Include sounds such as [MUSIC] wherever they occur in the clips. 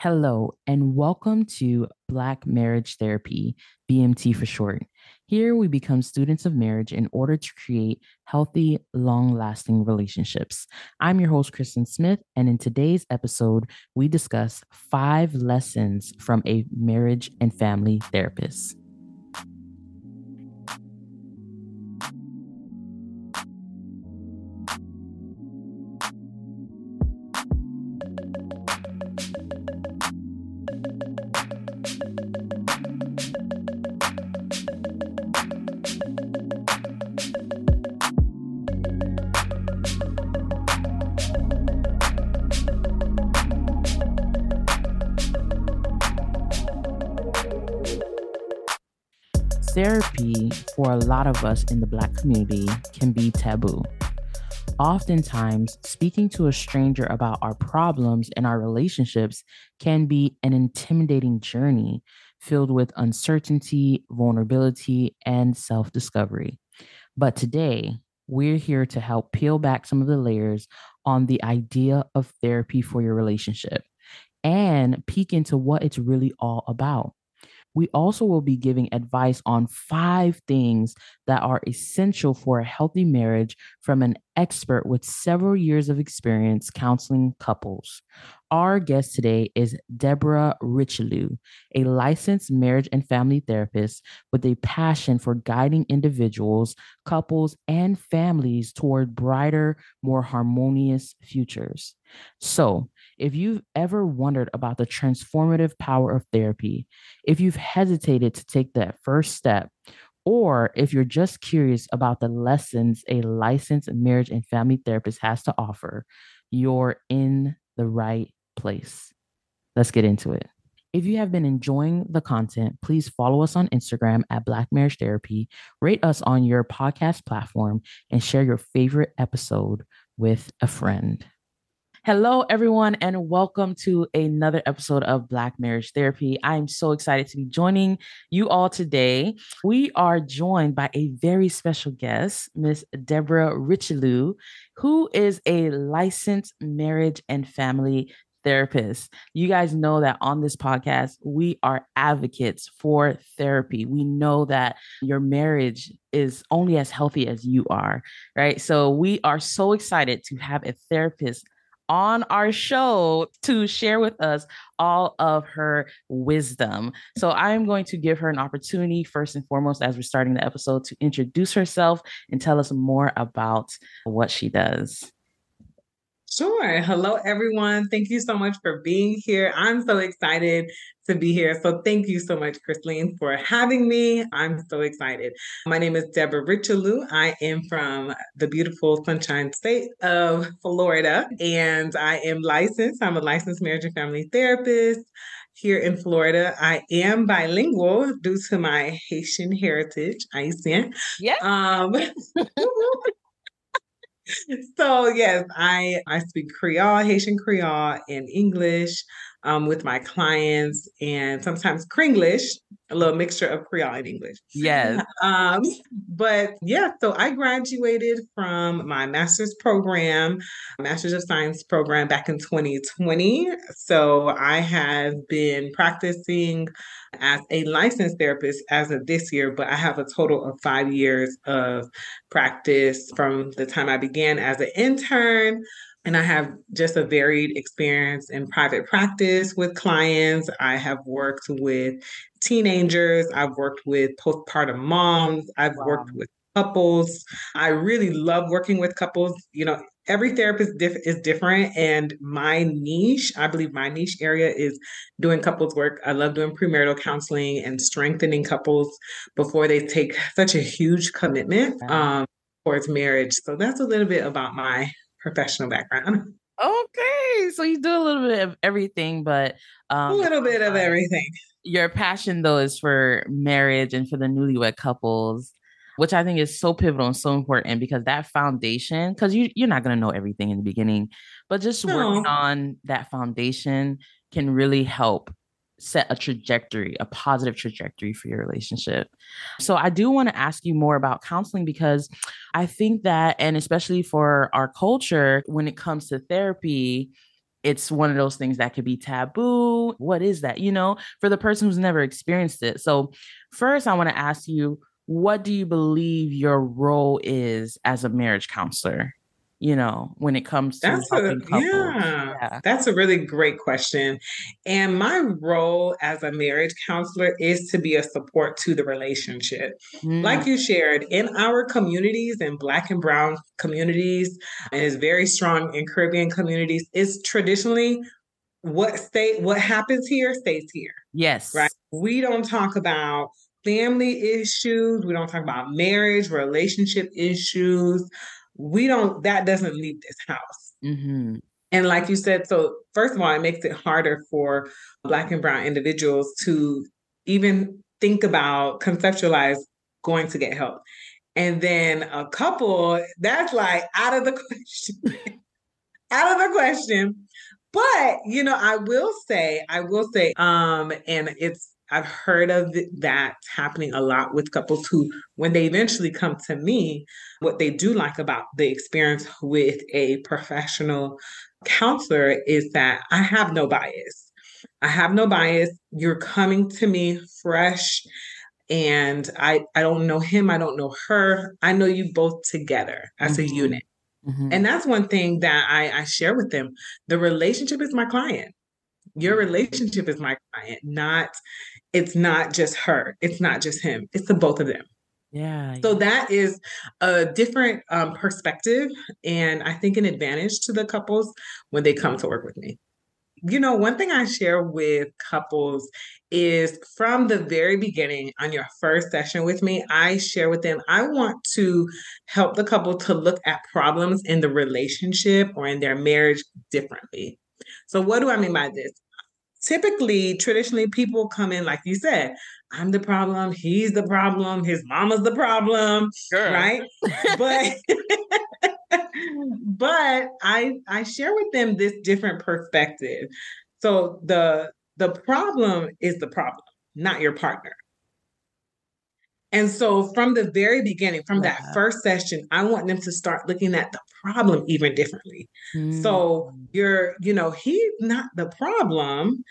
Hello, and welcome to Black Marriage Therapy, BMT for short. Here we become students of marriage in order to create healthy, long lasting relationships. I'm your host, Kristen Smith, and in today's episode, we discuss five lessons from a marriage and family therapist. Lot of us in the Black community can be taboo. Oftentimes, speaking to a stranger about our problems and our relationships can be an intimidating journey filled with uncertainty, vulnerability, and self discovery. But today, we're here to help peel back some of the layers on the idea of therapy for your relationship and peek into what it's really all about. We also will be giving advice on five things that are essential for a healthy marriage from an expert with several years of experience counseling couples. Our guest today is Deborah Richelieu, a licensed marriage and family therapist with a passion for guiding individuals, couples, and families toward brighter, more harmonious futures. So, if you've ever wondered about the transformative power of therapy, if you've hesitated to take that first step, or if you're just curious about the lessons a licensed marriage and family therapist has to offer, you're in the right place. Let's get into it. If you have been enjoying the content, please follow us on Instagram at Black Marriage Therapy, rate us on your podcast platform, and share your favorite episode with a friend. Hello, everyone, and welcome to another episode of Black Marriage Therapy. I'm so excited to be joining you all today. We are joined by a very special guest, Miss Deborah Richelieu, who is a licensed marriage and family therapist. You guys know that on this podcast, we are advocates for therapy. We know that your marriage is only as healthy as you are, right? So we are so excited to have a therapist on our show to share with us all of her wisdom. So I am going to give her an opportunity, first and foremost, as we're starting the episode, to introduce herself and tell us more about what she does. Sure. Hello, everyone. Thank you so much for being here. I'm so excited to be here. So, thank you so much, Christine, for having me. I'm so excited. My name is Deborah Richelieu. I am from the beautiful Sunshine State of Florida, and I am licensed. I'm a licensed marriage and family therapist here in Florida. I am bilingual due to my Haitian heritage, Haitian. Yeah. Um, [LAUGHS] [LAUGHS] so yes, I I speak Creole, Haitian Creole, and English um, with my clients, and sometimes Kringlish, a little mixture of Creole and English. Yes. [LAUGHS] Um, but yeah, so I graduated from my master's program, Master's of Science program back in 2020. So I have been practicing as a licensed therapist as of this year, but I have a total of five years of practice from the time I began as an intern and I have just a varied experience in private practice with clients. I have worked with teenagers, I've worked with postpartum moms, I've wow. worked with couples. I really love working with couples. You know, every therapist diff- is different and my niche i believe my niche area is doing couples work i love doing premarital counseling and strengthening couples before they take such a huge commitment um, towards marriage so that's a little bit about my professional background [LAUGHS] okay so you do a little bit of everything but um, a little bit of everything your passion though is for marriage and for the newlywed couples which I think is so pivotal and so important because that foundation, because you you're not gonna know everything in the beginning, but just no. working on that foundation can really help set a trajectory, a positive trajectory for your relationship. So I do want to ask you more about counseling because I think that, and especially for our culture, when it comes to therapy, it's one of those things that could be taboo. What is that? You know, for the person who's never experienced it. So, first, I want to ask you, what do you believe your role is as a marriage counselor? You know, when it comes to that's helping a, couples? Yeah, yeah, that's a really great question. And my role as a marriage counselor is to be a support to the relationship. Mm. Like you shared, in our communities, in Black and Brown communities, and is very strong in Caribbean communities, is traditionally what state what happens here stays here. Yes. Right. We don't talk about family issues. We don't talk about marriage, relationship issues we don't that doesn't leave this house. Mm-hmm. and like you said so first of all it makes it harder for black and brown individuals to even think about conceptualize going to get help. And then a couple that's like out of the [LAUGHS] question out of the question. But you know i will say i will say um and it's I've heard of that happening a lot with couples who, when they eventually come to me, what they do like about the experience with a professional counselor is that I have no bias. I have no bias. You're coming to me fresh and I I don't know him, I don't know her. I know you both together as mm-hmm. a unit. Mm-hmm. And that's one thing that I, I share with them. The relationship is my client. Your mm-hmm. relationship is my client, not it's not just her, it's not just him, it's the both of them. Yeah. So that is a different um, perspective, and I think an advantage to the couples when they come to work with me. You know, one thing I share with couples is from the very beginning on your first session with me, I share with them, I want to help the couple to look at problems in the relationship or in their marriage differently. So, what do I mean by this? Typically traditionally people come in like you said i'm the problem he's the problem his mama's the problem sure. right? But [LAUGHS] but i i share with them this different perspective. So the the problem is the problem not your partner and so from the very beginning, from that first session, I want them to start looking at the problem even differently. Mm. So you're, you know, he's not the problem.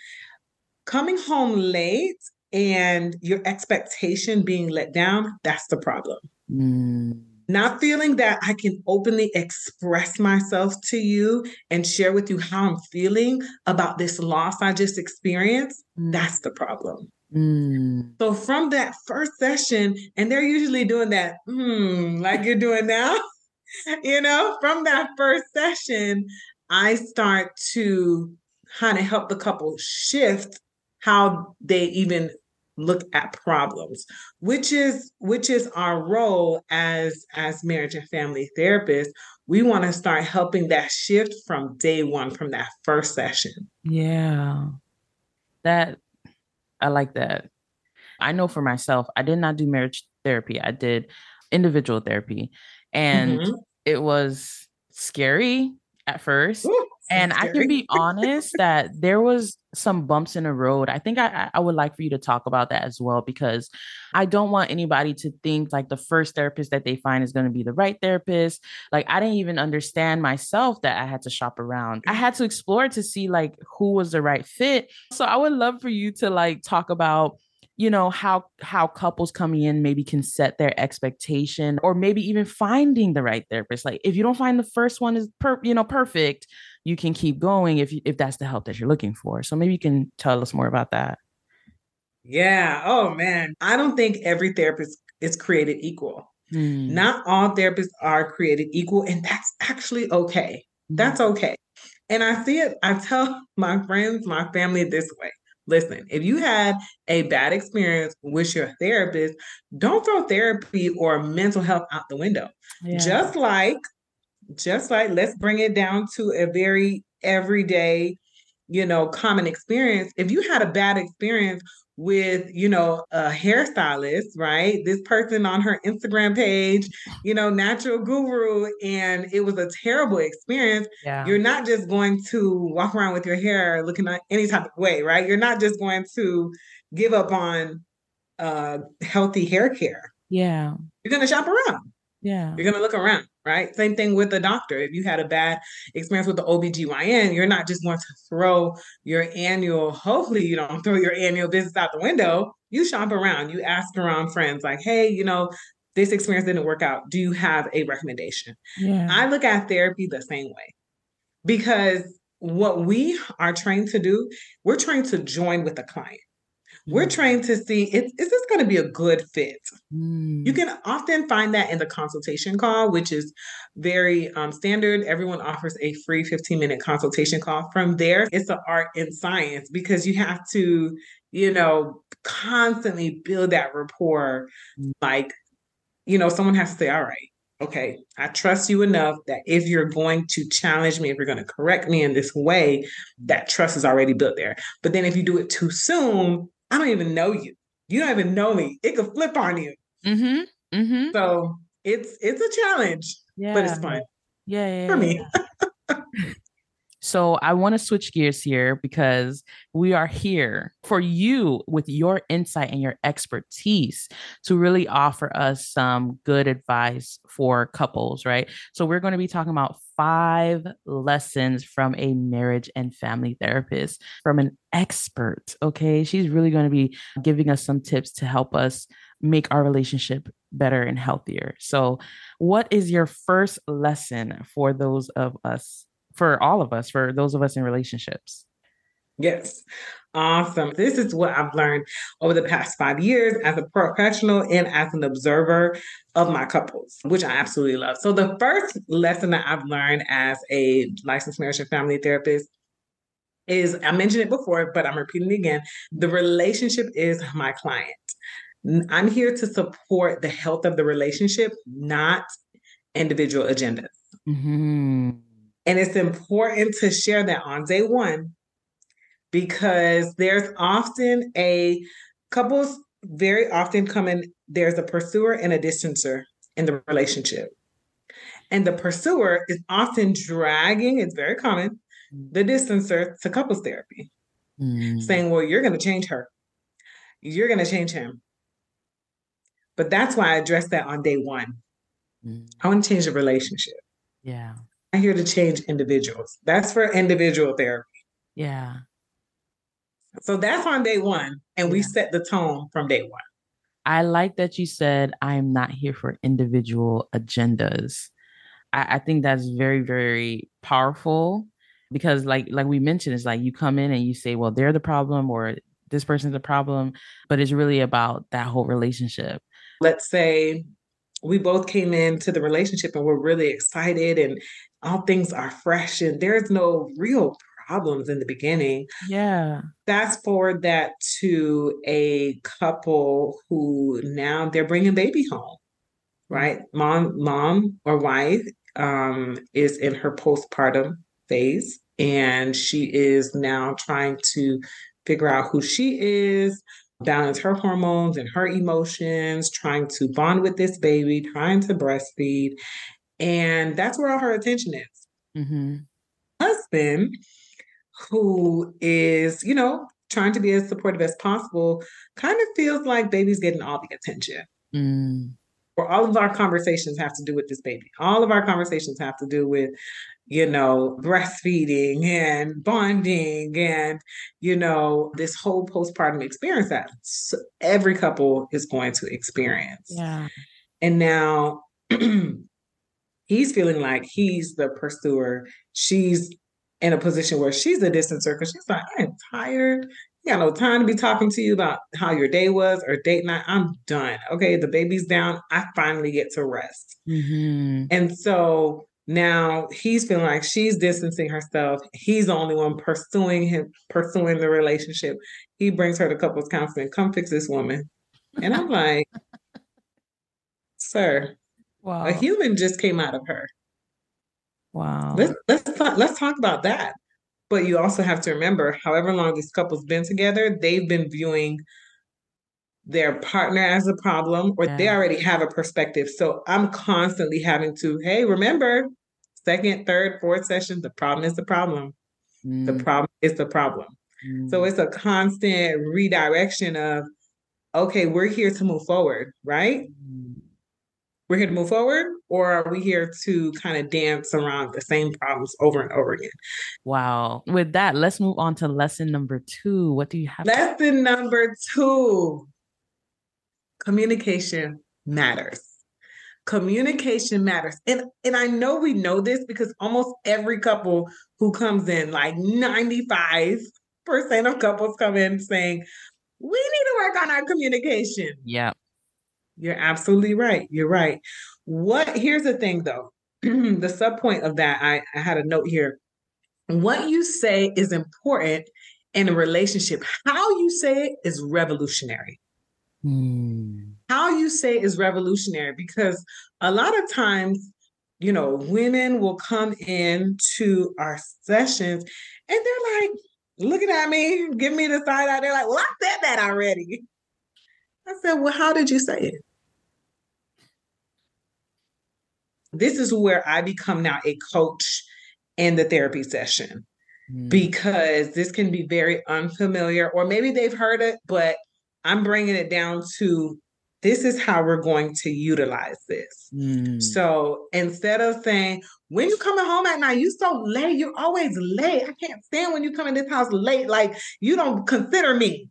Coming home late and your expectation being let down, that's the problem. Mm. Not feeling that I can openly express myself to you and share with you how I'm feeling about this loss I just experienced, that's the problem. Mm. So from that first session, and they're usually doing that, hmm, like you're doing now, [LAUGHS] you know, from that first session, I start to kind of help the couple shift how they even look at problems which is which is our role as as marriage and family therapists. We want to start helping that shift from day one from that first session. Yeah. That I like that. I know for myself, I did not do marriage therapy. I did individual therapy. And mm-hmm. it was scary at first. Ooh, and. I can be honest that there was some bumps in the road. I think I, I would like for you to talk about that as well, because I don't want anybody to think like the first therapist that they find is going to be the right therapist. Like I didn't even understand myself that I had to shop around. I had to explore to see like who was the right fit. So I would love for you to like talk about you know how how couples coming in maybe can set their expectation or maybe even finding the right therapist. Like if you don't find the first one is per you know perfect you can keep going if you, if that's the help that you're looking for. So maybe you can tell us more about that. Yeah. Oh man. I don't think every therapist is created equal. Mm. not all therapists are created equal and that's actually okay. Mm. that's okay. And i see it i tell [LAUGHS] my friends my family this way Listen, if you had a bad experience with your therapist, don't throw therapy or mental health out the window. Yeah. Just like, just like, let's bring it down to a very everyday, you know, common experience. If you had a bad experience with you know a hairstylist right this person on her instagram page you know natural guru and it was a terrible experience yeah. you're not just going to walk around with your hair looking any type of way right you're not just going to give up on uh healthy hair care yeah you're going to shop around Yeah. You're going to look around, right? Same thing with the doctor. If you had a bad experience with the OBGYN, you're not just going to throw your annual, hopefully, you don't throw your annual business out the window. You shop around, you ask around friends, like, hey, you know, this experience didn't work out. Do you have a recommendation? Yeah. I look at therapy the same way because what we are trained to do, we're trained to join with the client. We're trained to see is, is this going to be a good fit? Mm. You can often find that in the consultation call, which is very um, standard. Everyone offers a free 15 minute consultation call. From there, it's an art and science because you have to, you know, constantly build that rapport. Mm. Like, you know, someone has to say, all right, okay, I trust you enough that if you're going to challenge me, if you're going to correct me in this way, that trust is already built there. But then if you do it too soon, I don't even know you. You don't even know me. It could flip on you. Mm-hmm. Mm-hmm. So it's it's a challenge, Yeah. but it's fun Yeah, yeah, for yeah, me. So I want to switch gears here because we are here for you with your insight and your expertise to really offer us some good advice for couples, right? So we're going to be talking about five lessons from a marriage and family therapist, from an expert, okay? She's really going to be giving us some tips to help us make our relationship better and healthier. So, what is your first lesson for those of us for all of us, for those of us in relationships. Yes. Awesome. This is what I've learned over the past five years as a professional and as an observer of my couples, which I absolutely love. So, the first lesson that I've learned as a licensed marriage and family therapist is I mentioned it before, but I'm repeating it again. The relationship is my client. I'm here to support the health of the relationship, not individual agendas. Mm-hmm. And it's important to share that on day one because there's often a couples very often come in, there's a pursuer and a distancer in the relationship. And the pursuer is often dragging, it's very common, the distancer to couples therapy, Mm. saying, Well, you're going to change her, you're going to change him. But that's why I address that on day one. Mm. I want to change the relationship. Yeah. I'm here to change individuals. That's for individual therapy. Yeah. So that's on day one. And we Yeah. set the tone from day one. I like that you said I'm not here for individual agendas. I, I think that's very, very powerful because like like we mentioned, it's like you come in and you say, well, they're the problem or this person's the problem, but it's really about that whole relationship. Let's say we both came into the relationship and we're really excited and all things are fresh and there's no real problems in the beginning. Yeah. Fast forward that to a couple who now they're bringing baby home, right? Mom, mom or wife um, is in her postpartum phase, and she is now trying to figure out who she is, balance her hormones and her emotions, trying to bond with this baby, trying to breastfeed, and that's where all her attention is. Mm-hmm. Husband who is, you know, trying to be as supportive as possible, kind of feels like baby's getting all the attention. Mm. Or all of our conversations have to do with this baby. All of our conversations have to do with, you know, breastfeeding and bonding and, you know, this whole postpartum experience that every couple is going to experience. Yeah. And now [CLEARS THROAT] he's feeling like he's the pursuer. She's in a position where she's a distancer because she's like, I'm tired. You got no time to be talking to you about how your day was or date night. I'm done. Okay, the baby's down. I finally get to rest. Mm-hmm. And so now he's feeling like she's distancing herself. He's the only one pursuing him, pursuing the relationship. He brings her to couples counseling. Come fix this woman. And I'm like, sir, Wow. a human just came out of her. wow. Let's let's talk, let's talk about that. But you also have to remember, however long this couple's been together, they've been viewing their partner as a problem, or they already have a perspective. So I'm constantly having to, hey, remember, second, third, fourth session, the problem is the problem. The Mm. problem is the problem. So Mm. it's a constant redirection of, okay, we're here to move forward, right? Mm. We're here to move forward, or are we here to kind of dance around the same problems over and over again? Wow. With that, let's move on to lesson number two. What do you have? Lesson number two communication matters. Communication matters. And and I know we know this because almost every couple who comes in, like 95% of couples come in saying, we need to work on our communication. Yeah. You're absolutely right. You're right. What here's the thing though. [CLEARS THROAT] the sub point of that, I, I had a note here. What you say is important in a relationship. How you say it is revolutionary. Hmm. How you say is revolutionary because a lot of times, you know, women will come in to our sessions and they're like looking at me, giving me the side eye. They're like, well, I said that already. I said, well, how did you say it? This is where I become now a coach in the therapy session mm. because this can be very unfamiliar, or maybe they've heard it, but I'm bringing it down to this is how we're going to utilize this. Mm. So instead of saying, when you coming home at night, you so late, you're always late. I can't stand when you come in this house late, like you don't consider me.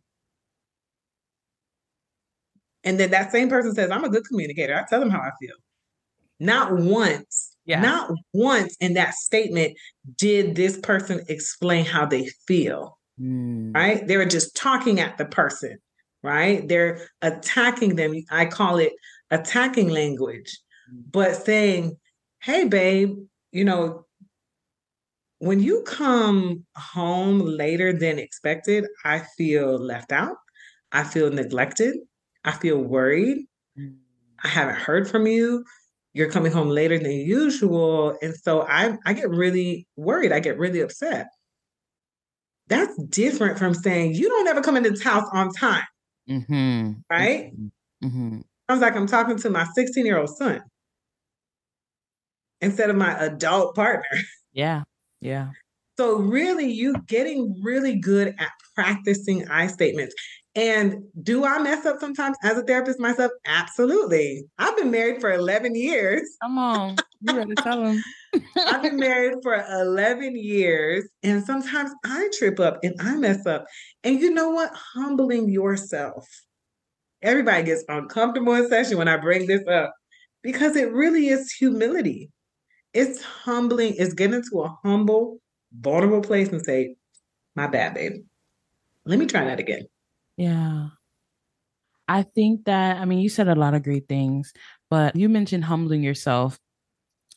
And then that same person says, I'm a good communicator. I tell them how I feel. Not once, yeah. not once in that statement did this person explain how they feel. Mm. Right? They were just talking at the person, right? They're attacking them. I call it attacking language, mm. but saying, hey, babe, you know, when you come home later than expected, I feel left out. I feel neglected. I feel worried. Mm. I haven't heard from you you're coming home later than usual. And so I, I get really worried. I get really upset. That's different from saying, you don't ever come into this house on time. Mm-hmm. Right? Mm-hmm. Sounds like I'm talking to my 16 year old son instead of my adult partner. [LAUGHS] Yeah. Yeah. So really you getting really good at practicing I statements. And do I mess up sometimes as a therapist myself? Absolutely. I've been married for 11 years. Come on. You better tell them. [LAUGHS] I've been married for 11 years. And sometimes I trip up and I mess up. And you know what? Humbling yourself. Everybody gets uncomfortable in session when I bring this up because it really is humility. It's humbling. It's getting to a humble, vulnerable place and say, my bad, babe. Let me try that again. Yeah. I think that, I mean, you said a lot of great things, but you mentioned humbling yourself.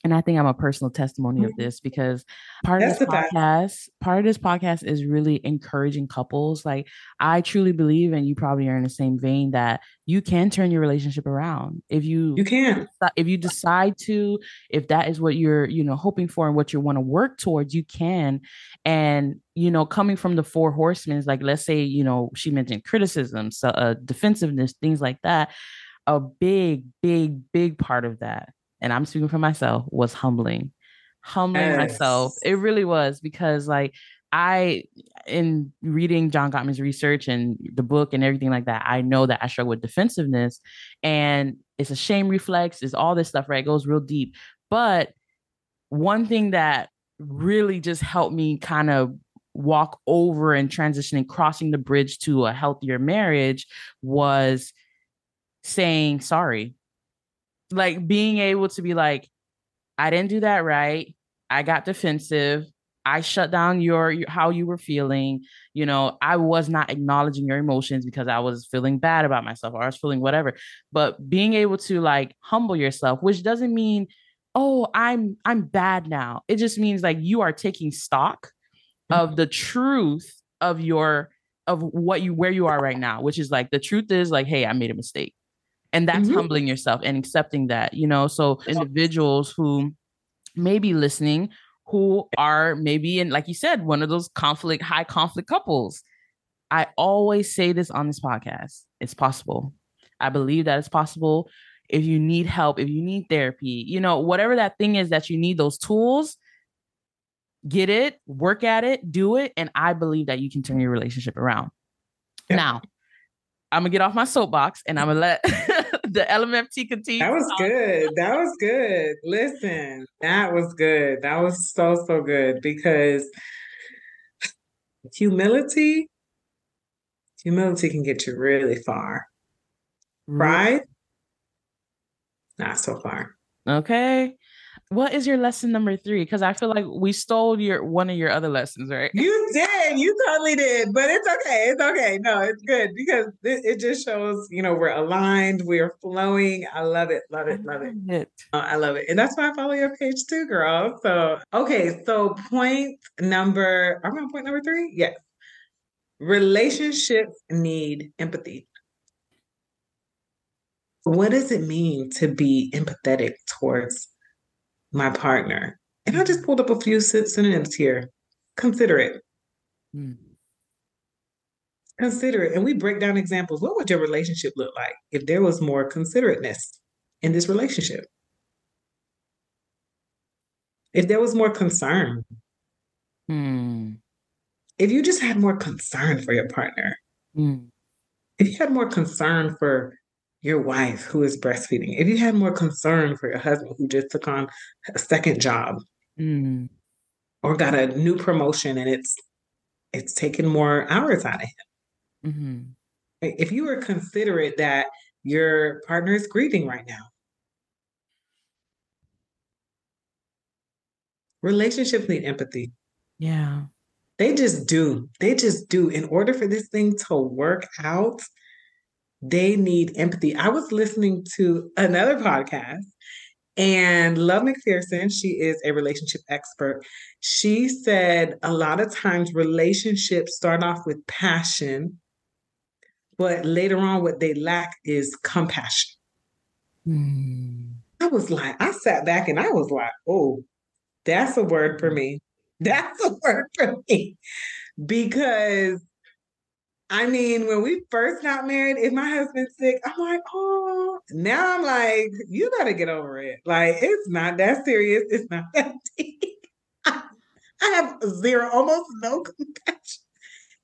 And I think I'm a personal testimony of mm-hmm. this because part That's of this podcast, part of this podcast is really encouraging couples. Like I truly believe, and you probably are in the same vein, that you can turn your relationship around if you you can if you decide to, if that is what you're you know hoping for and what you want to work towards, you can. And you know, coming from the four horsemen, is like let's say you know she mentioned criticism, so uh, defensiveness, things like that. A big, big, big part of that and I'm speaking for myself, was humbling. Humbling yes. myself. It really was because like I in reading John Gottman's research and the book and everything like that, I know that I struggle with defensiveness and it's a shame reflex, is all this stuff, right? It goes real deep. But one thing that really just helped me kind of walk over and transitioning, crossing the bridge to a healthier marriage was saying sorry like being able to be like, I didn't do that right. I got defensive. I shut down your, your, how you were feeling. You know, I was not acknowledging your emotions because I was feeling bad about myself or I was feeling whatever. But being able to like humble yourself, which doesn't mean, oh, I'm I'm bad now. It just means like you are taking stock of mm-hmm. the truth of your of what you where you are right now, which is like the truth is like, hey, I made a mistake and that's mm-hmm. humbling yourself and accepting that you know so individuals who may be listening who are maybe in like you said one of those conflict high conflict couples i always say this on this podcast it's possible i believe that it's possible if you need help if you need therapy you know whatever that thing is that you need those tools get it work at it do it and i believe that you can turn your relationship around yeah. now I'm gonna get off my soapbox and I'm gonna let [LAUGHS] the LMFT continue. That was good. That was good. Listen, that was good. That was so, so good because humility, humility can get you really far. Pride, not so far. Okay. What is your lesson number three? Because I feel like we stole your one of your other lessons, right? You did. You totally did. But it's okay. It's okay. No, it's good because it, it just shows, you know, we're aligned, we're flowing. I love it. Love it. Love it. it. Uh, I love it. And that's why I follow your page too, girl. So, okay. So, point number, I'm on point number three. Yes. Relationships need empathy. What does it mean to be empathetic towards my partner. And I just pulled up a few synonyms here. Consider it. Hmm. Consider it. And we break down examples. What would your relationship look like if there was more considerateness in this relationship? If there was more concern. Hmm. If you just had more concern for your partner. Hmm. If you had more concern for your wife who is breastfeeding, if you had more concern for your husband who just took on a second job mm. or got a new promotion and it's it's taking more hours out of him. Mm-hmm. If you were considerate that your partner is grieving right now. Relationships need empathy. Yeah. They just do. They just do. In order for this thing to work out, they need empathy. I was listening to another podcast and Love McPherson, she is a relationship expert. She said a lot of times relationships start off with passion, but later on, what they lack is compassion. Mm. I was like, I sat back and I was like, oh, that's a word for me. [LAUGHS] That's a word for me. Because I mean, when we first got married, if my husband's sick, I'm like, oh, now I'm like, you gotta get over it. Like, it's not that serious. It's not [LAUGHS] that deep. I, have zero, almost no compassion.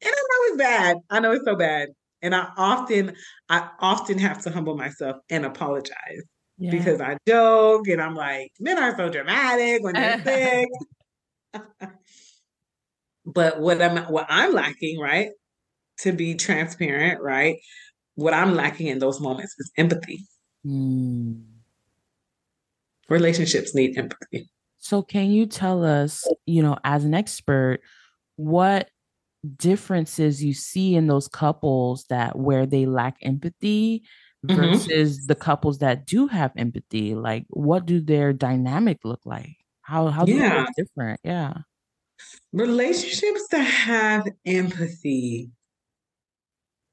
And I know it's bad. I know it's so bad. And I often, I often have to humble myself and apologize yeah. because I joke and I'm like, men are so dramatic when they're [LAUGHS] sick. [LAUGHS] but what I'm what I'm lacking, right, to be transparent, right? What I'm lacking in those moments is empathy. Mm. Relationships need empathy. So, can you tell us, you know, as an expert, what differences you see in those couples that where they lack empathy mm-hmm. versus mm-hmm. the couples that do have empathy? Like, what do their dynamic look like? How how yeah. different? Yeah. Relationships that have empathy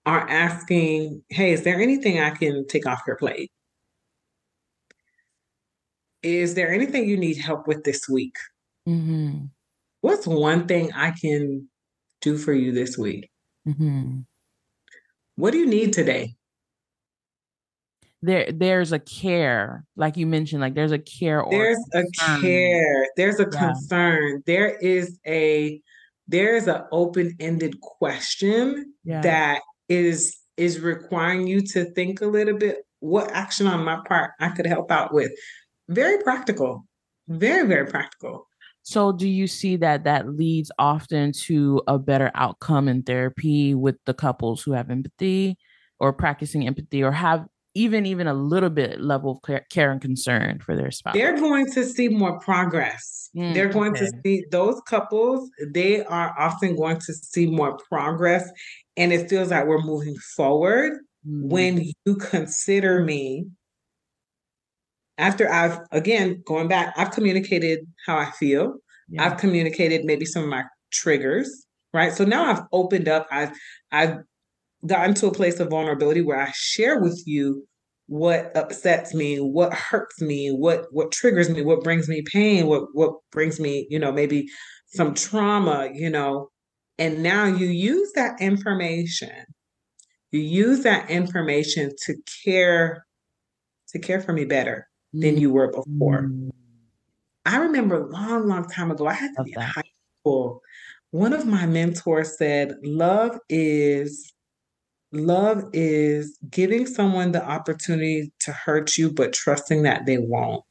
are asking, hey, is there anything I can take off your plate? Is there anything you need help with this week? Mm-hmm. What's one thing I can do for you this week? Mm-hmm. What do you need today? There, there's a care, like you mentioned, like there's a care. there's a, a care. There's a yeah. concern. There is a there's an open-ended question yeah. that is is requiring you to think a little bit what action on my part I could help out with. Very practical. Very very practical. So do you see that that leads often to a better outcome in therapy with the couples who have empathy or practicing empathy or have even even a little bit level of care and concern for their spouse they're going to see more progress mm, they're going okay. to see those couples they are often going to see more progress and it feels like we're moving forward mm-hmm. when you consider me after I've again going back, I've communicated how I feel. Yeah. I've communicated maybe some of my triggers, right? So now I've opened up. I've I've gotten to a place of vulnerability where I share with you what upsets me, what hurts me, what what triggers me, what brings me pain, what what brings me, you know, maybe some trauma, you know, and now you use that information, you use that information to care, to care for me better than you were before. Mm. I remember a long, long time ago, I had to be in high school. One of my mentors said, Love is love is giving someone the opportunity to hurt you, but trusting that they won't.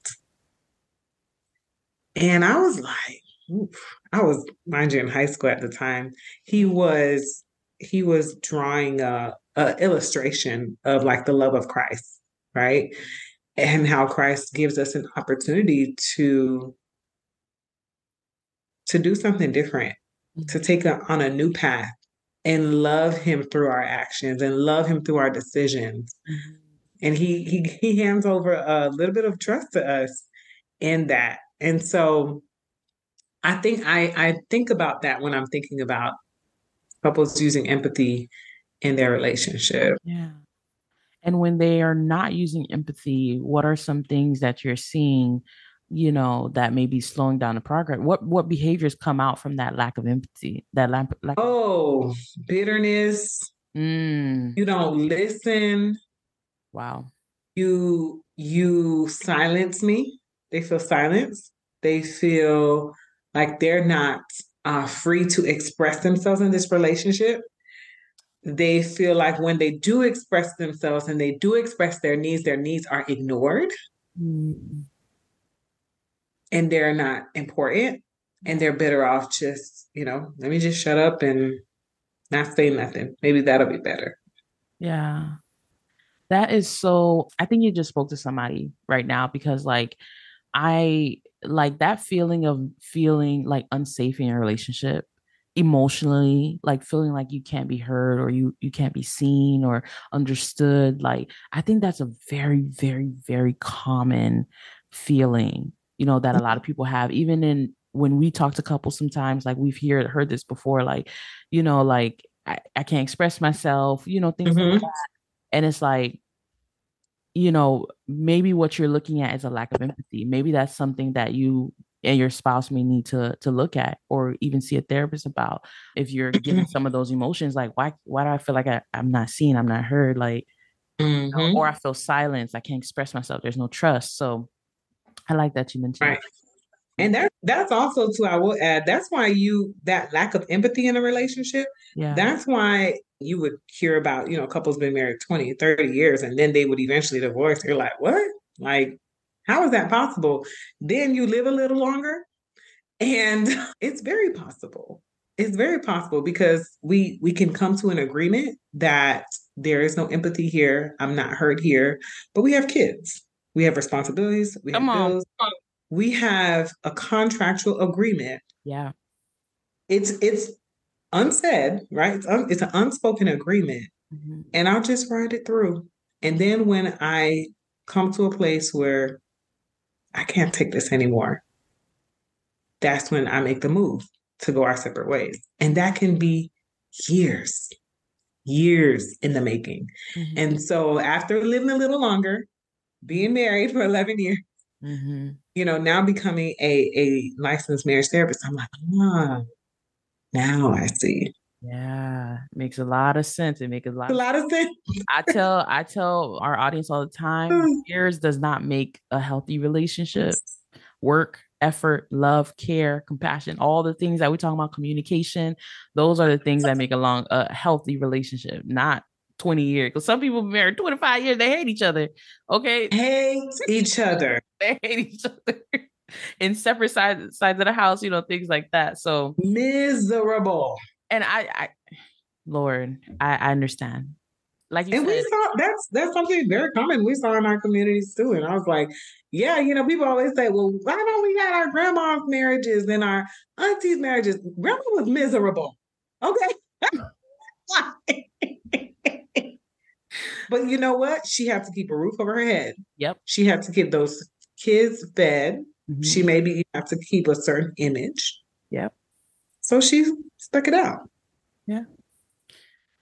And I was like, I was, mind you, in high school at the time. He was he was drawing a, a illustration of like the love of Christ, right? And how Christ gives us an opportunity to to do something different, mm-hmm. to take a, on a new path and love him through our actions and love him through our decisions. Mm-hmm. And he he he hands over a little bit of trust to us in that. And so I think I I think about that when I'm thinking about couples using empathy in their relationship. Yeah. And when they are not using empathy, what are some things that you're seeing, you know, that may be slowing down the progress? What what behaviors come out from that lack of empathy? That lack, lack Oh, bitterness. Mm. You don't listen. Wow. You you silence me. They feel silenced. They feel like they're not uh, free to express themselves in this relationship. They feel like when they do express themselves and they do express their needs, their needs are ignored mm. and they're not important and they're better off just, you know, let me just shut up and not say nothing. Maybe that'll be better. Yeah. That is so, I think you just spoke to somebody right now because, like, I like that feeling of feeling like unsafe in your relationship emotionally like feeling like you can't be heard or you you can't be seen or understood like i think that's a very very very common feeling you know that a lot of people have even in when we talk to couples sometimes like we've heard heard this before like you know like i, I can't express myself you know things mm-hmm. like that and it's like you know, maybe what you're looking at is a lack of empathy. Maybe that's something that you and your spouse may need to to look at or even see a therapist about. If you're getting some of those emotions, like why why do I feel like I, I'm not seen, I'm not heard, like mm-hmm. you know, or. I feel silenced, I can't express myself, there's no trust. So I like that you mentioned right. And that that's also too, I will add, that's why you that lack of empathy in a relationship, yeah. that's why you would hear about, you know, couples been married 20, 30 years and then they would eventually divorce. You're like, what? Like, how is that possible? Then you live a little longer. And [LAUGHS] it's very possible. It's very possible because we we can come to an agreement that there is no empathy here. I'm not hurt here, but we have kids. We have responsibilities. We have bills we have a contractual agreement. Yeah. It's it's unsaid, right? It's, un, it's an unspoken agreement. Mm-hmm. And I'll just write it through. And then when I come to a place where I can't take this anymore, that's when I make the move to go our separate ways. And that can be years, years in the making. Mm-hmm. And so after living a little longer, being married for 11 years, mm-hmm you know, now becoming a a licensed marriage therapist, I'm like, ah, now I see. Yeah, makes a lot of sense. It makes a lot, a lot of sense. I tell I tell our audience all the time, [LAUGHS] years does not make a healthy relationship. Work, effort, love, care, compassion, all the things that we talk about, communication, those are the things that make a long a healthy relationship, not 20 years. Because some people married 25 years, they hate each other. Okay. Hate each other. [LAUGHS] they hate each other in separate sides sides of the house, you know, things like that. So miserable. And I, I Lord, I, I understand. Like and said, we saw that's that's something very common we saw in our communities too. And I was like, yeah, you know, people always say, well, why don't we have our grandma's marriages and our auntie's marriages? Grandma was miserable. Okay. [LAUGHS] but you know what? She had to keep a roof over her head. Yep. She had to keep those kids fed. Mm-hmm. She maybe you have to keep a certain image. Yep. So she stuck it out. Yeah.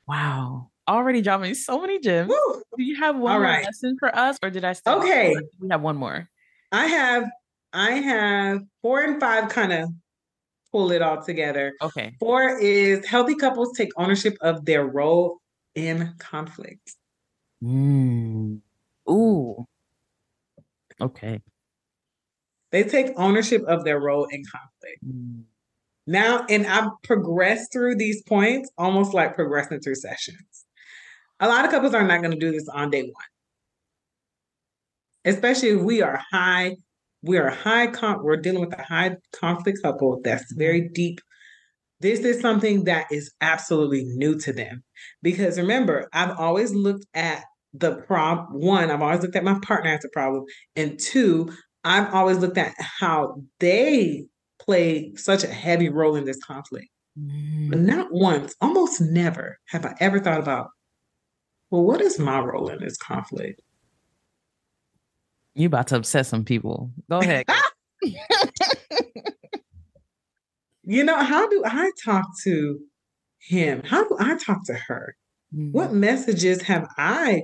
Wow. Already dropping so many gems. Woo. Do you have one right. lesson for us, or did I? Okay. We have one more. I have. I have four and five. Kind of pull it all together. Okay. Four is healthy couples take ownership of their role in conflict. Mm. Ooh. Okay. They take ownership of their role in conflict. Mm. Now, and I've progressed through these points almost like progressing through sessions. a lot of couples are not going to do this on day one. Especially if we are high, we are high con- we're dealing with a high conflict couple that's very deep. This is something that is absolutely new to them. Because remember, I've always looked at the problem. One, I've always looked at my partner as a problem. And two, I've always looked at how they play such a heavy role in this conflict. Mm. But not once, almost never have I ever thought about, well, what is my role in this conflict? You about to upset some people. Go ahead. [LAUGHS] you know, how do I talk to him? How do I talk to her? Mm-hmm. What messages have I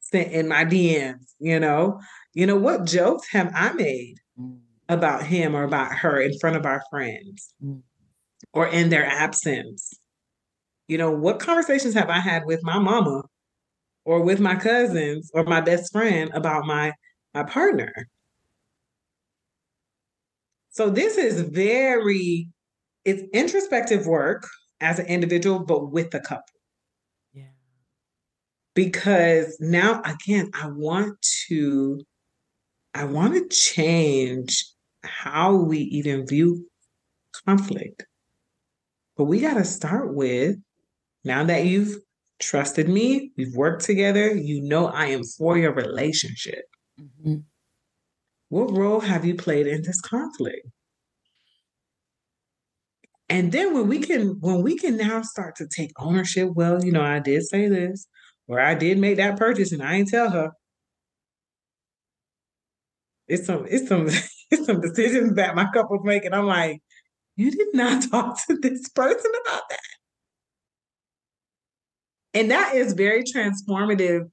sent in my DMs? You know, you know, what jokes have I made mm-hmm. about him or about her in front of our friends mm-hmm. or in their absence? You know, what conversations have I had with my mama or with my cousins or my best friend about my my partner? So this is very it's introspective work as an individual, but with the couple. Yeah. Because now again, I want to I want to change how we even view conflict. But we got to start with now that you've trusted me, we've worked together, you know I am for your relationship. Mm-hmm. What role have you played in this conflict? And then when we can when we can now start to take ownership, well, you know, I did say this, or I did make that purchase and I didn't tell her. It's some it's some [LAUGHS] it's some decisions that my couple's making. I'm like, you did not [LAUGHS] talk to this person about that. And that is very transformative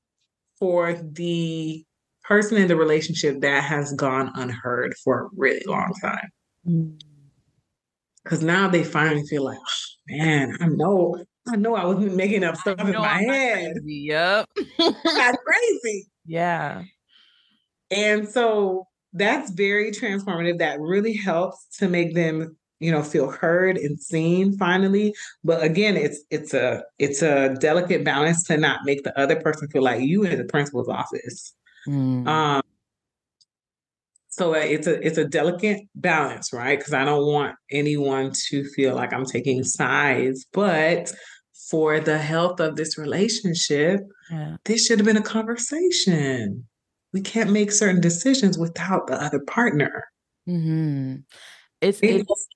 for the person in the relationship that has gone unheard for a really long time. Because mm. now they finally feel like, oh, man, I know, I know I wasn't making up stuff in my I'm head. Crazy. Yep. [LAUGHS] That's crazy. Yeah. And so that's very transformative. That really helps to make them you know feel heard and seen finally but again it's it's a it's a delicate balance to not make the other person feel like you in the principal's office mm. um so it's a it's a delicate balance right because i don't want anyone to feel like i'm taking sides but for the health of this relationship yeah. this should have been a conversation we can't make certain decisions without the other partner mm-hmm. it's, it's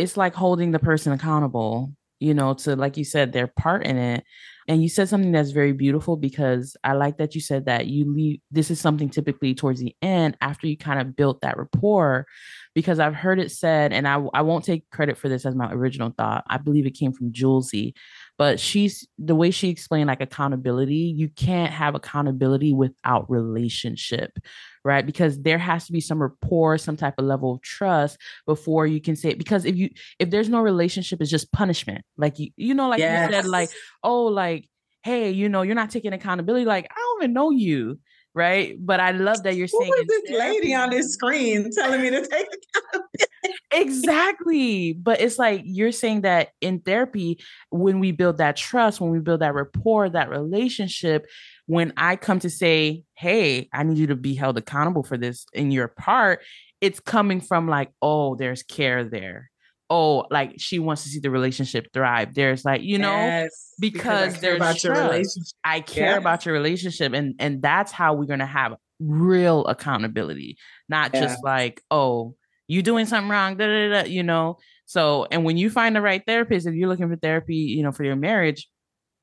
it's like holding the person accountable, you know, to like you said, their part in it. And you said something that's very beautiful because I like that you said that you leave this is something typically towards the end after you kind of built that rapport. Because I've heard it said, and I, I won't take credit for this as my original thought. I believe it came from Julesy, but she's the way she explained like accountability you can't have accountability without relationship right because there has to be some rapport some type of level of trust before you can say it because if you if there's no relationship it's just punishment like you you know like yes. you said like oh like hey you know you're not taking accountability like i don't even know you right? But I love that you're Who saying this lady on this screen telling me to take accountability. Exactly. But it's like you're saying that in therapy, when we build that trust, when we build that rapport, that relationship, when I come to say, Hey, I need you to be held accountable for this in your part, it's coming from like, oh, there's care there oh, like she wants to see the relationship thrive. There's like, you know, yes, because, because there's about trust. your relationship. I care yeah. about your relationship. And and that's how we're gonna have real accountability, not yeah. just like, oh, you doing something wrong, da, da, da, you know. So, and when you find the right therapist, if you're looking for therapy, you know, for your marriage,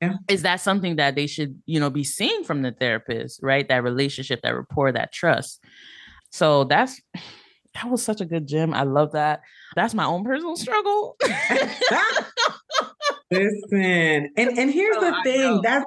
yeah. is that something that they should, you know, be seeing from the therapist, right? That relationship, that rapport, that trust. So that's that was such a good gym. I love that. That's my own personal struggle. [LAUGHS] Listen, and and here's [LAUGHS] oh, the thing that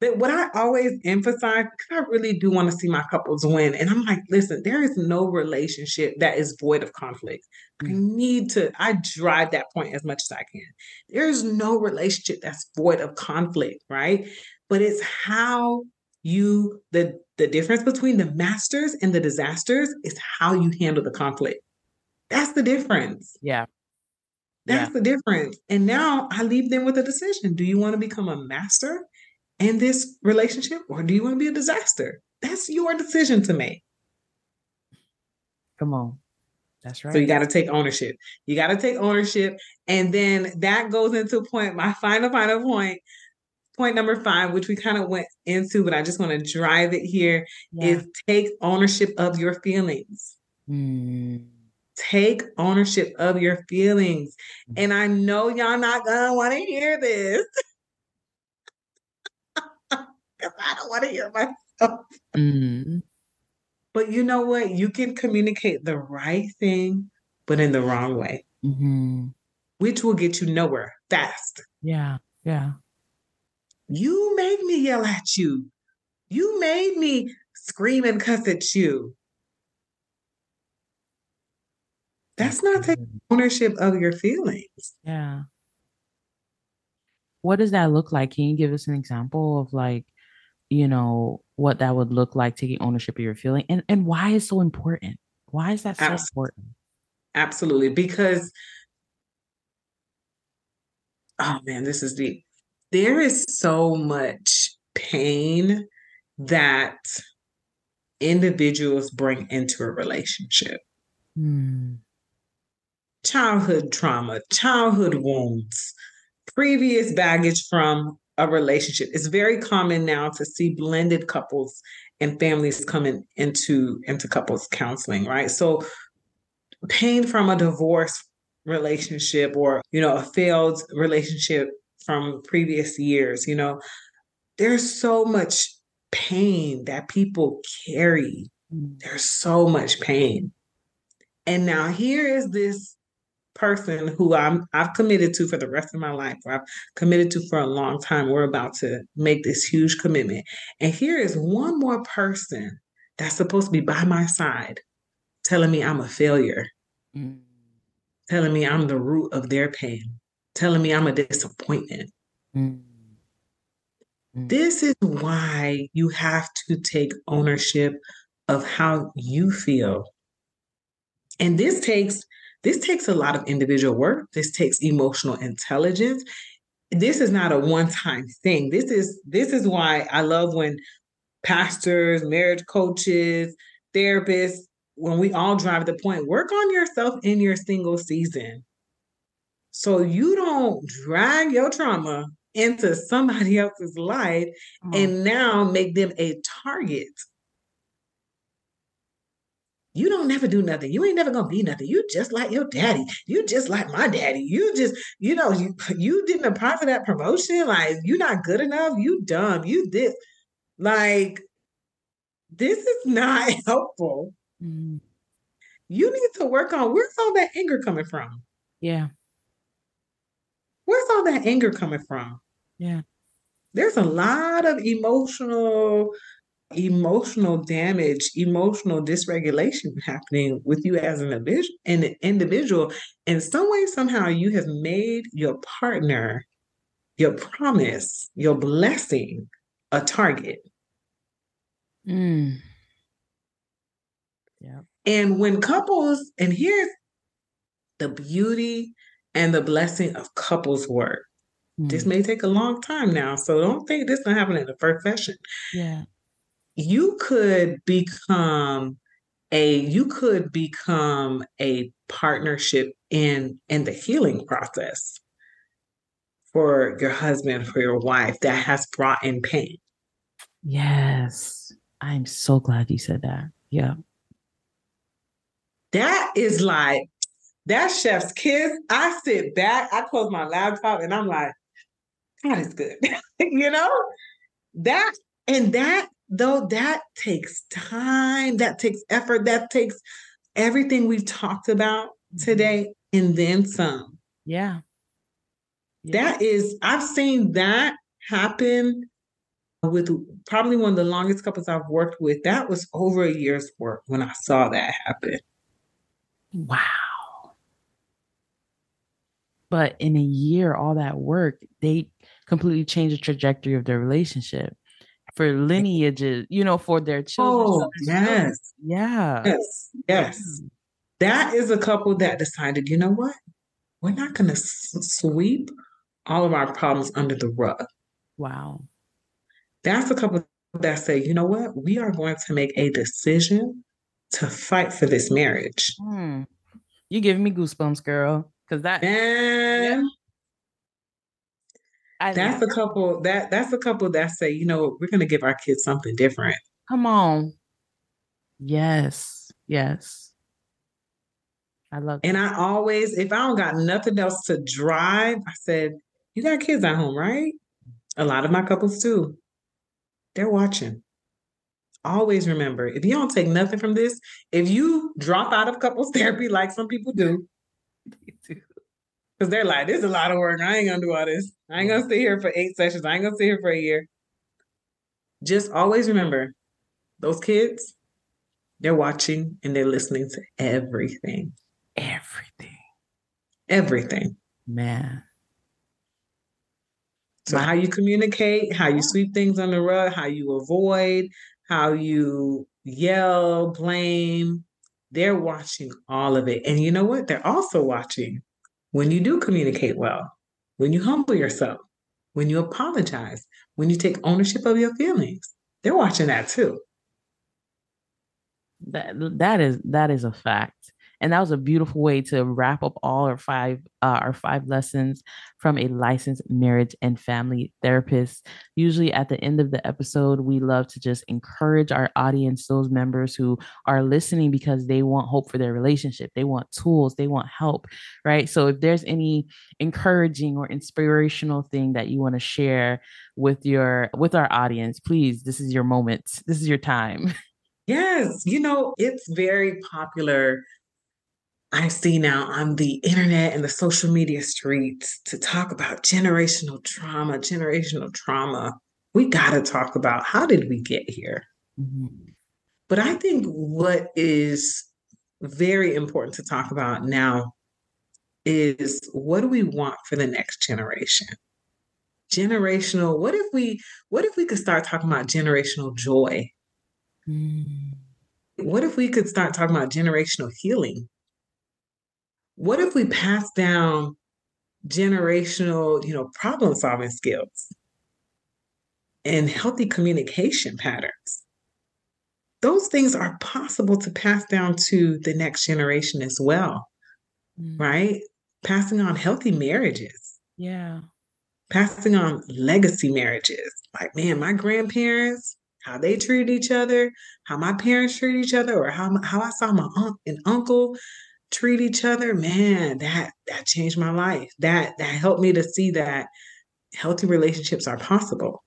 that what I always emphasize because I really do want to see my couples win, and I'm like, listen, there is no relationship that is void of conflict. I mm. need to. I drive that point as much as I can. There is no relationship that's void of conflict, right? But it's how you the the difference between the masters and the disasters is how you handle the conflict. That's the difference. Yeah. That's yeah. the difference. And now I leave them with a decision. Do you want to become a master in this relationship or do you want to be a disaster? That's your decision to make. Come on. That's right. So you got to take ownership. You got to take ownership. And then that goes into point, my final, final point, point number five, which we kind of went into, but I just want to drive it here, yeah. is take ownership of your feelings. Mm. Take ownership of your feelings. And I know y'all not gonna want to hear this. [LAUGHS] Because I don't want to hear myself. Mm. But you know what? You can communicate the right thing, but in the wrong way, mm-hmm. which will get you nowhere fast. Yeah. Yeah. You made me yell at you. You made me scream and cuss at you. That's not taking ownership of your feelings. Yeah. What does that look like? Can you give us an example of like, you know, what that would look like taking ownership of your feeling and, and why is so important? Why is that so Absolutely. important? Absolutely. Because oh man, this is deep. There is so much pain that individuals bring into a relationship. Hmm. Childhood trauma, childhood wounds, previous baggage from a relationship. It's very common now to see blended couples and families coming into into couples counseling, right? So pain from a divorce relationship or you know a failed relationship from previous years, you know, there's so much pain that people carry. Mm. There's so much pain. And now here is this person who I'm I've committed to for the rest of my life, or I've committed to for a long time. We're about to make this huge commitment. And here is one more person that's supposed to be by my side telling me I'm a failure, mm. telling me I'm the root of their pain, telling me I'm a disappointment. Mm. Mm. This is why you have to take ownership of how you feel. And this takes this takes a lot of individual work. This takes emotional intelligence. This is not a one-time thing. This is this is why I love when pastors, marriage coaches, therapists, when we all drive the point, work on yourself in your single season. So you don't drag your trauma into somebody else's life mm-hmm. and now make them a target you don't never do nothing. You ain't never gonna be nothing. You just like your daddy. You just like my daddy. You just, you know, you you didn't apply for that promotion. Like you're not good enough. You dumb. You this. Like this is not [LAUGHS] helpful. Mm-hmm. You need to work on where's all that anger coming from. Yeah. Where's all that anger coming from? Yeah. There's a lot of emotional emotional damage, emotional dysregulation happening with you as an individual. In some way, somehow, you have made your partner, your promise, your blessing, a target. Mm. Yeah. And when couples, and here's the beauty and the blessing of couples work. Mm. This may take a long time now, so don't think this is gonna happen in the first session. Yeah you could become a you could become a partnership in in the healing process for your husband for your wife that has brought in pain. Yes. I'm so glad you said that. Yeah. That is like that chef's kiss. I sit back i close my laptop and i'm like god is good. [LAUGHS] You know? That and that though that takes time, that takes effort, that takes everything we've talked about mm-hmm. today and then some. Yeah. yeah. That is, I've seen that happen with probably one of the longest couples I've worked with. That was over a year's work when I saw that happen. Wow. But in a year, all that work, they completely changed the trajectory of their relationship for lineages, you know, for their children. Oh, yes. Yeah. Yes. Yes. That is a couple that decided, you know what? We're not going to s- sweep all of our problems under the rug. Wow. That's a couple that say, you know what, we are going to make a decision to fight for this marriage. Hmm. You giving me goosebumps, girl. Cause that and yeah. that's a couple that that's a couple that say, you know, we're gonna give our kids something different. Come on. Yes. Yes. I love that. And I always, if I don't got nothing else to drive, I said, You got kids at home, right? A lot of my couples do. They're watching. Always remember, if you don't take nothing from this, if you drop out of couples [LAUGHS] therapy like some people do, because they're like, this is a lot of work. I ain't gonna do all this. I ain't gonna stay here for eight sessions. I ain't gonna stay here for a year. Just always remember, those kids, they're watching and they're listening to everything. Everything. Everything. Man. So how you communicate, how you sweep things on the rug, how you avoid, how you yell, blame, they're watching all of it. And you know what? They're also watching when you do communicate well, when you humble yourself, when you apologize, when you take ownership of your feelings. They're watching that too. That that is that is a fact and that was a beautiful way to wrap up all our five uh, our five lessons from a licensed marriage and family therapist. Usually at the end of the episode we love to just encourage our audience those members who are listening because they want hope for their relationship. They want tools. They want help right? So if there's any encouraging or inspirational thing that you want to share with your with our audience please this is your moment. This is your time. [LAUGHS] Yes, you know, it's very popular I see now on the internet and the social media streets to talk about generational trauma, generational trauma. We got to talk about how did we get here? Mm-hmm. But I think what is very important to talk about now is what do we want for the next generation? Generational, what if we what if we could start talking about generational joy? Mm. What if we could start talking about generational healing? What if we pass down generational, you know, problem solving skills and healthy communication patterns? Those things are possible to pass down to the next generation as well, mm. right? Passing on healthy marriages. Yeah. Passing on legacy marriages. Like, man, my grandparents, how they treat each other, how my parents treat each other, or how, how I saw my aunt and uncle treat each other, man, that that changed my life. That that helped me to see that healthy relationships are possible.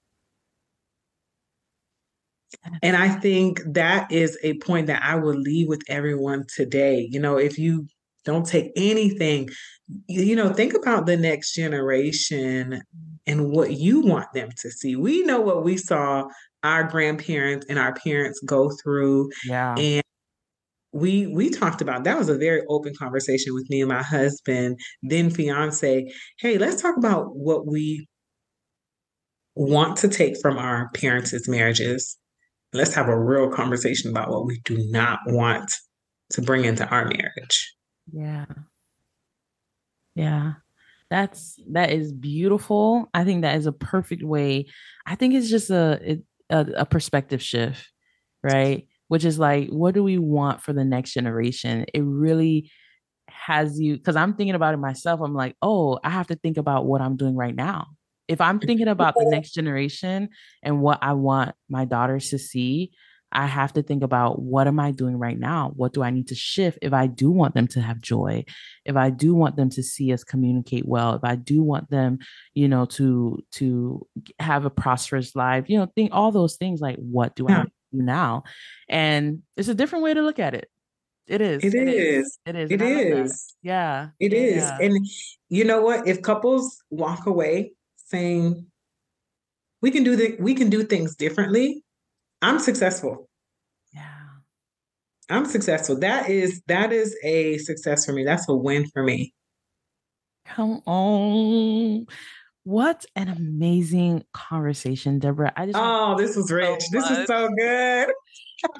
And I think that is a point that I will leave with everyone today. You know, if you don't take anything, you know, think about the next generation and what you want them to see. We know what we saw our grandparents and our parents go through. Yeah. And we we talked about that was a very open conversation with me and my husband then fiance. Hey let's talk about what we want to take from our parents' marriages. Let's have a real conversation about what we do not want to bring into our marriage. Yeah. Yeah. That's that is beautiful. I think that is a perfect way i think it's just a a, a perspective shift right which is like, what do we want for the next generation? It really has you, because I'm thinking about it myself. I'm like, oh, I have to think about what I'm doing right now. If I'm [LAUGHS] thinking about the next generation and what I want my daughters to see, I have to think about what am I doing right now? What do I need to shift if I do want them to have joy? If I do want them to see us communicate well, if I do want them, you know, to to have a prosperous life, you know, think all those things like what do. I now. And it's a different way to look at it. It is. It, it is. is. It is. It is. Yeah. It is. yeah. And you know what? If couples walk away saying we can do the we can do things differently, I'm successful. Yeah. I'm successful. That is that is a success for me. That's a win for me. Come on. What an amazing conversation, Deborah. I just Oh, this was rich. So this is so good.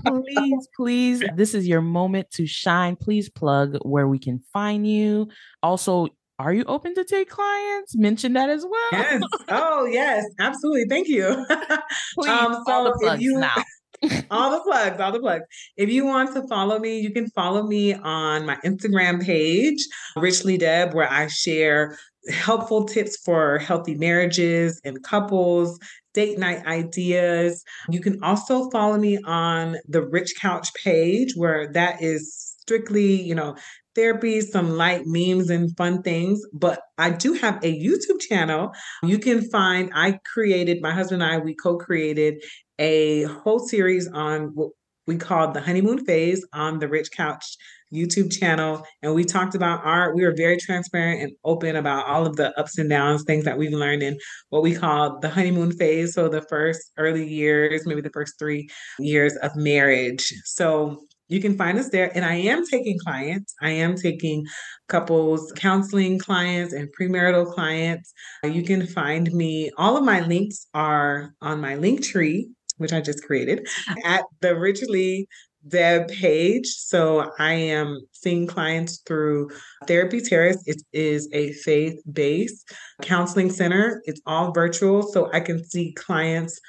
please, please, [LAUGHS] this is your moment to shine. Please plug where we can find you. Also, are you open to take clients? Mention that as well. Yes. Oh, yes, absolutely. Thank you. [LAUGHS] Please, um, so if you now. [LAUGHS] all the plugs, all the plugs. If you want to follow me, you can follow me on my Instagram page, Richly Deb, where I share helpful tips for healthy marriages and couples, date night ideas. You can also follow me on the Rich Couch page, where that is strictly, you know, therapy, some light memes and fun things. But I do have a YouTube channel. You can find, I created, my husband and I, we co created a whole series on what we called the honeymoon phase on the Rich Couch YouTube channel. And we talked about our, we were very transparent and open about all of the ups and downs, things that we've learned in what we call the honeymoon phase. So the first early years, maybe the first three years of marriage. So you can find us there. And I am taking clients. I am taking couples counseling clients and premarital clients. You can find me. All of my links are on my link tree, which I just created [LAUGHS] at the Richly Deb page. So I am seeing clients through Therapy Terrace. It is a faith based counseling center. It's all virtual. So I can see clients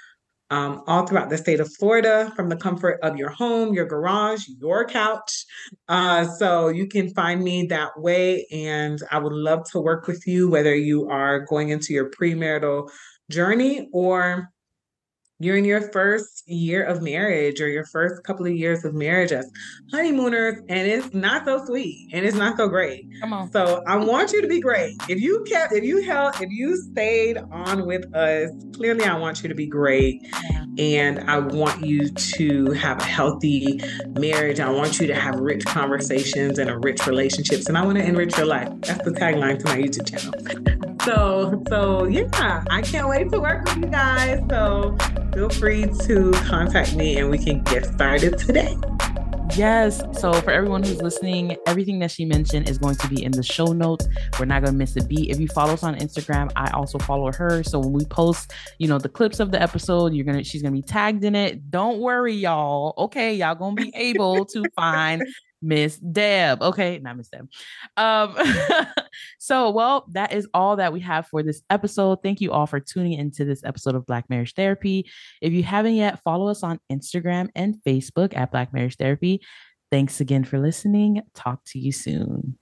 um, all throughout the state of Florida from the comfort of your home, your garage, your couch. Uh, so you can find me that way. And I would love to work with you, whether you are going into your premarital journey or you're in your first year of marriage or your first couple of years of marriage as honeymooners and it's not so sweet and it's not so great. Come on. So I want you to be great. If you kept if you held if you stayed on with us, clearly I want you to be great. And I want you to have a healthy marriage. I want you to have rich conversations and a rich relationships. And I want to enrich your life. That's the tagline to my YouTube channel. So, so yeah, I can't wait to work with you guys. So feel free to contact me and we can get started today. Yes. So for everyone who's listening, everything that she mentioned is going to be in the show notes. We're not going to miss a beat. If you follow us on Instagram, I also follow her. So when we post, you know, the clips of the episode, you're going to she's going to be tagged in it. Don't worry y'all. Okay, y'all going to be able to find Miss Deb. Okay, not Miss Deb. Um, [LAUGHS] so, well, that is all that we have for this episode. Thank you all for tuning into this episode of Black Marriage Therapy. If you haven't yet, follow us on Instagram and Facebook at Black Marriage Therapy. Thanks again for listening. Talk to you soon.